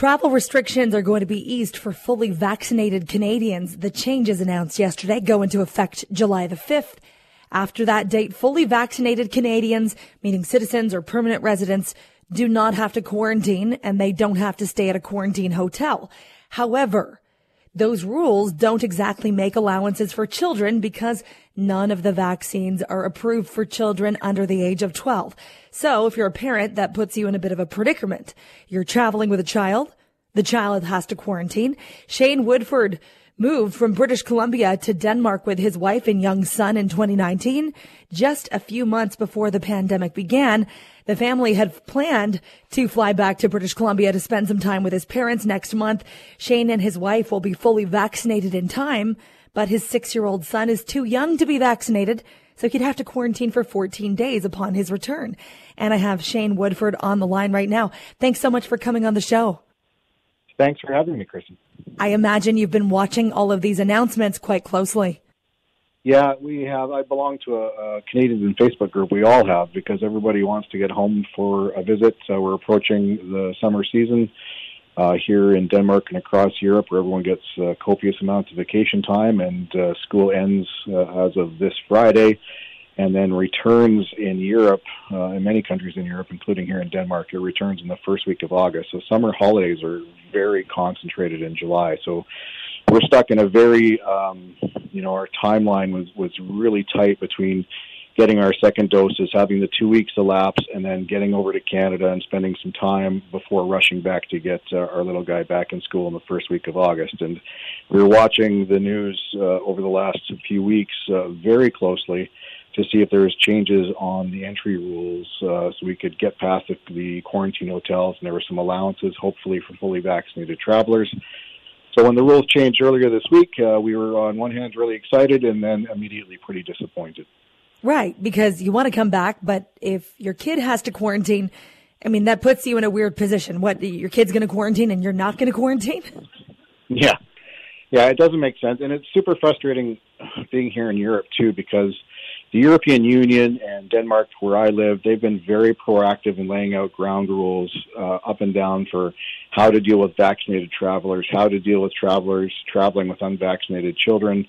Travel restrictions are going to be eased for fully vaccinated Canadians. The changes announced yesterday go into effect July the 5th. After that date, fully vaccinated Canadians, meaning citizens or permanent residents, do not have to quarantine and they don't have to stay at a quarantine hotel. However, those rules don't exactly make allowances for children because none of the vaccines are approved for children under the age of 12. So if you're a parent, that puts you in a bit of a predicament. You're traveling with a child. The child has to quarantine. Shane Woodford moved from British Columbia to Denmark with his wife and young son in 2019, just a few months before the pandemic began. The family had planned to fly back to British Columbia to spend some time with his parents next month. Shane and his wife will be fully vaccinated in time, but his six year old son is too young to be vaccinated. So he'd have to quarantine for 14 days upon his return. And I have Shane Woodford on the line right now. Thanks so much for coming on the show. Thanks for having me, Kristen. I imagine you've been watching all of these announcements quite closely. Yeah, we have. I belong to a, a Canadians Facebook group. We all have because everybody wants to get home for a visit. So we're approaching the summer season uh, here in Denmark and across Europe, where everyone gets uh, copious amounts of vacation time, and uh, school ends uh, as of this Friday, and then returns in Europe, uh, in many countries in Europe, including here in Denmark. It returns in the first week of August. So summer holidays are very concentrated in July. So we're stuck in a very, um, you know, our timeline was was really tight between getting our second doses, having the two weeks elapse, and then getting over to Canada and spending some time before rushing back to get uh, our little guy back in school in the first week of August. And we were watching the news uh, over the last few weeks uh, very closely to see if there was changes on the entry rules uh, so we could get past the, the quarantine hotels and there were some allowances hopefully for fully vaccinated travelers so when the rules changed earlier this week, uh, we were on one hand really excited and then immediately pretty disappointed. Right, because you want to come back, but if your kid has to quarantine, I mean that puts you in a weird position. What your kid's going to quarantine and you're not going to quarantine? Yeah, yeah, it doesn't make sense, and it's super frustrating being here in Europe too because the European Union and Denmark, where I live, they've been very proactive in laying out ground rules uh, up and down for how to deal with vaccinated travelers, how to deal with travelers traveling with unvaccinated children.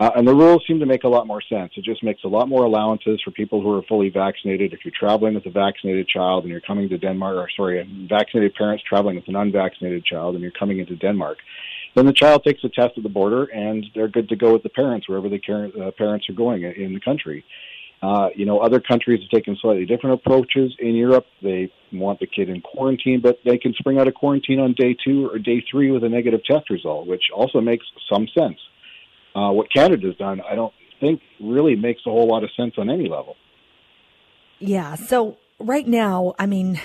Uh, and the rules seem to make a lot more sense. It just makes a lot more allowances for people who are fully vaccinated. If you're traveling with a vaccinated child and you're coming to Denmark, or sorry, vaccinated parents traveling with an unvaccinated child and you're coming into Denmark, then the child takes a test at the border, and they're good to go with the parents wherever the uh, parents are going in the country. Uh, you know, other countries have taken slightly different approaches. In Europe, they want the kid in quarantine, but they can spring out of quarantine on day two or day three with a negative test result, which also makes some sense. Uh, what Canada's done, I don't think really makes a whole lot of sense on any level. Yeah. So right now, I mean,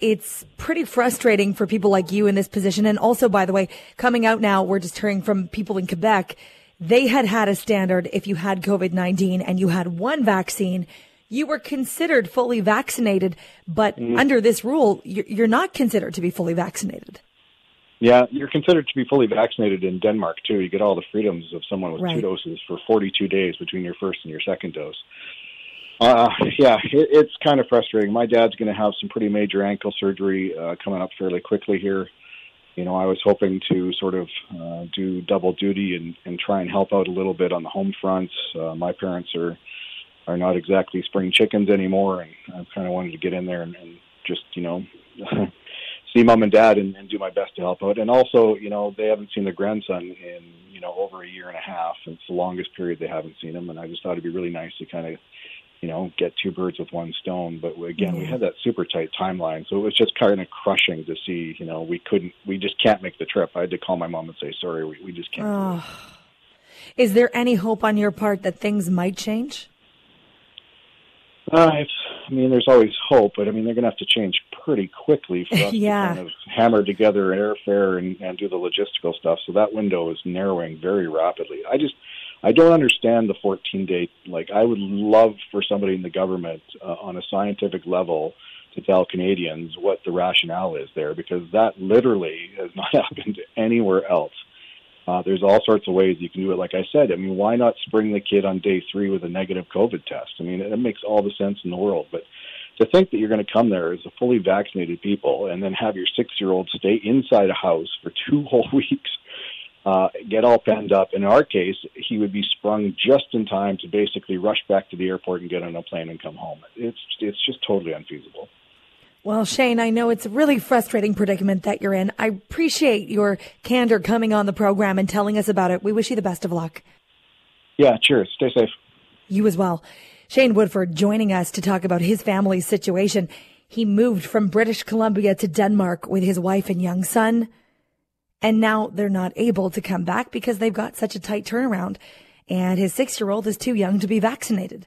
it's pretty frustrating for people like you in this position. And also, by the way, coming out now, we're just hearing from people in Quebec. They had had a standard if you had COVID-19 and you had one vaccine, you were considered fully vaccinated. But mm. under this rule, you're not considered to be fully vaccinated. Yeah, you're considered to be fully vaccinated in Denmark too. You get all the freedoms of someone with right. two doses for 42 days between your first and your second dose. Uh, yeah, it, it's kind of frustrating. My dad's going to have some pretty major ankle surgery uh, coming up fairly quickly here. You know, I was hoping to sort of uh, do double duty and, and try and help out a little bit on the home front. Uh, my parents are are not exactly spring chickens anymore, and I kind of wanted to get in there and, and just you know see mom and dad and, and do my best to help out. And also, you know, they haven't seen their grandson in you know over a year and a half. It's the longest period they haven't seen him, and I just thought it'd be really nice to kind of you know, get two birds with one stone. But again, mm-hmm. we had that super tight timeline, so it was just kind of crushing to see. You know, we couldn't, we just can't make the trip. I had to call my mom and say, sorry, we, we just can't. Oh. Is there any hope on your part that things might change? Uh, I mean, there's always hope, but I mean, they're going to have to change pretty quickly for us yeah. to kind of hammer together an airfare and, and do the logistical stuff. So that window is narrowing very rapidly. I just, I don't understand the 14 day. Like, I would love for somebody in the government uh, on a scientific level to tell Canadians what the rationale is there, because that literally has not happened anywhere else. Uh, there's all sorts of ways you can do it. Like I said, I mean, why not spring the kid on day three with a negative COVID test? I mean, it makes all the sense in the world. But to think that you're going to come there as a fully vaccinated people and then have your six year old stay inside a house for two whole weeks, uh, get all penned up. In our case, he would be sprung just in time to basically rush back to the airport and get on a plane and come home. It's it's just totally unfeasible. Well, Shane, I know it's a really frustrating predicament that you're in. I appreciate your candor coming on the program and telling us about it. We wish you the best of luck. Yeah, cheers. Stay safe. You as well. Shane Woodford joining us to talk about his family's situation. He moved from British Columbia to Denmark with his wife and young son. And now they're not able to come back because they've got such a tight turnaround. And his six year old is too young to be vaccinated.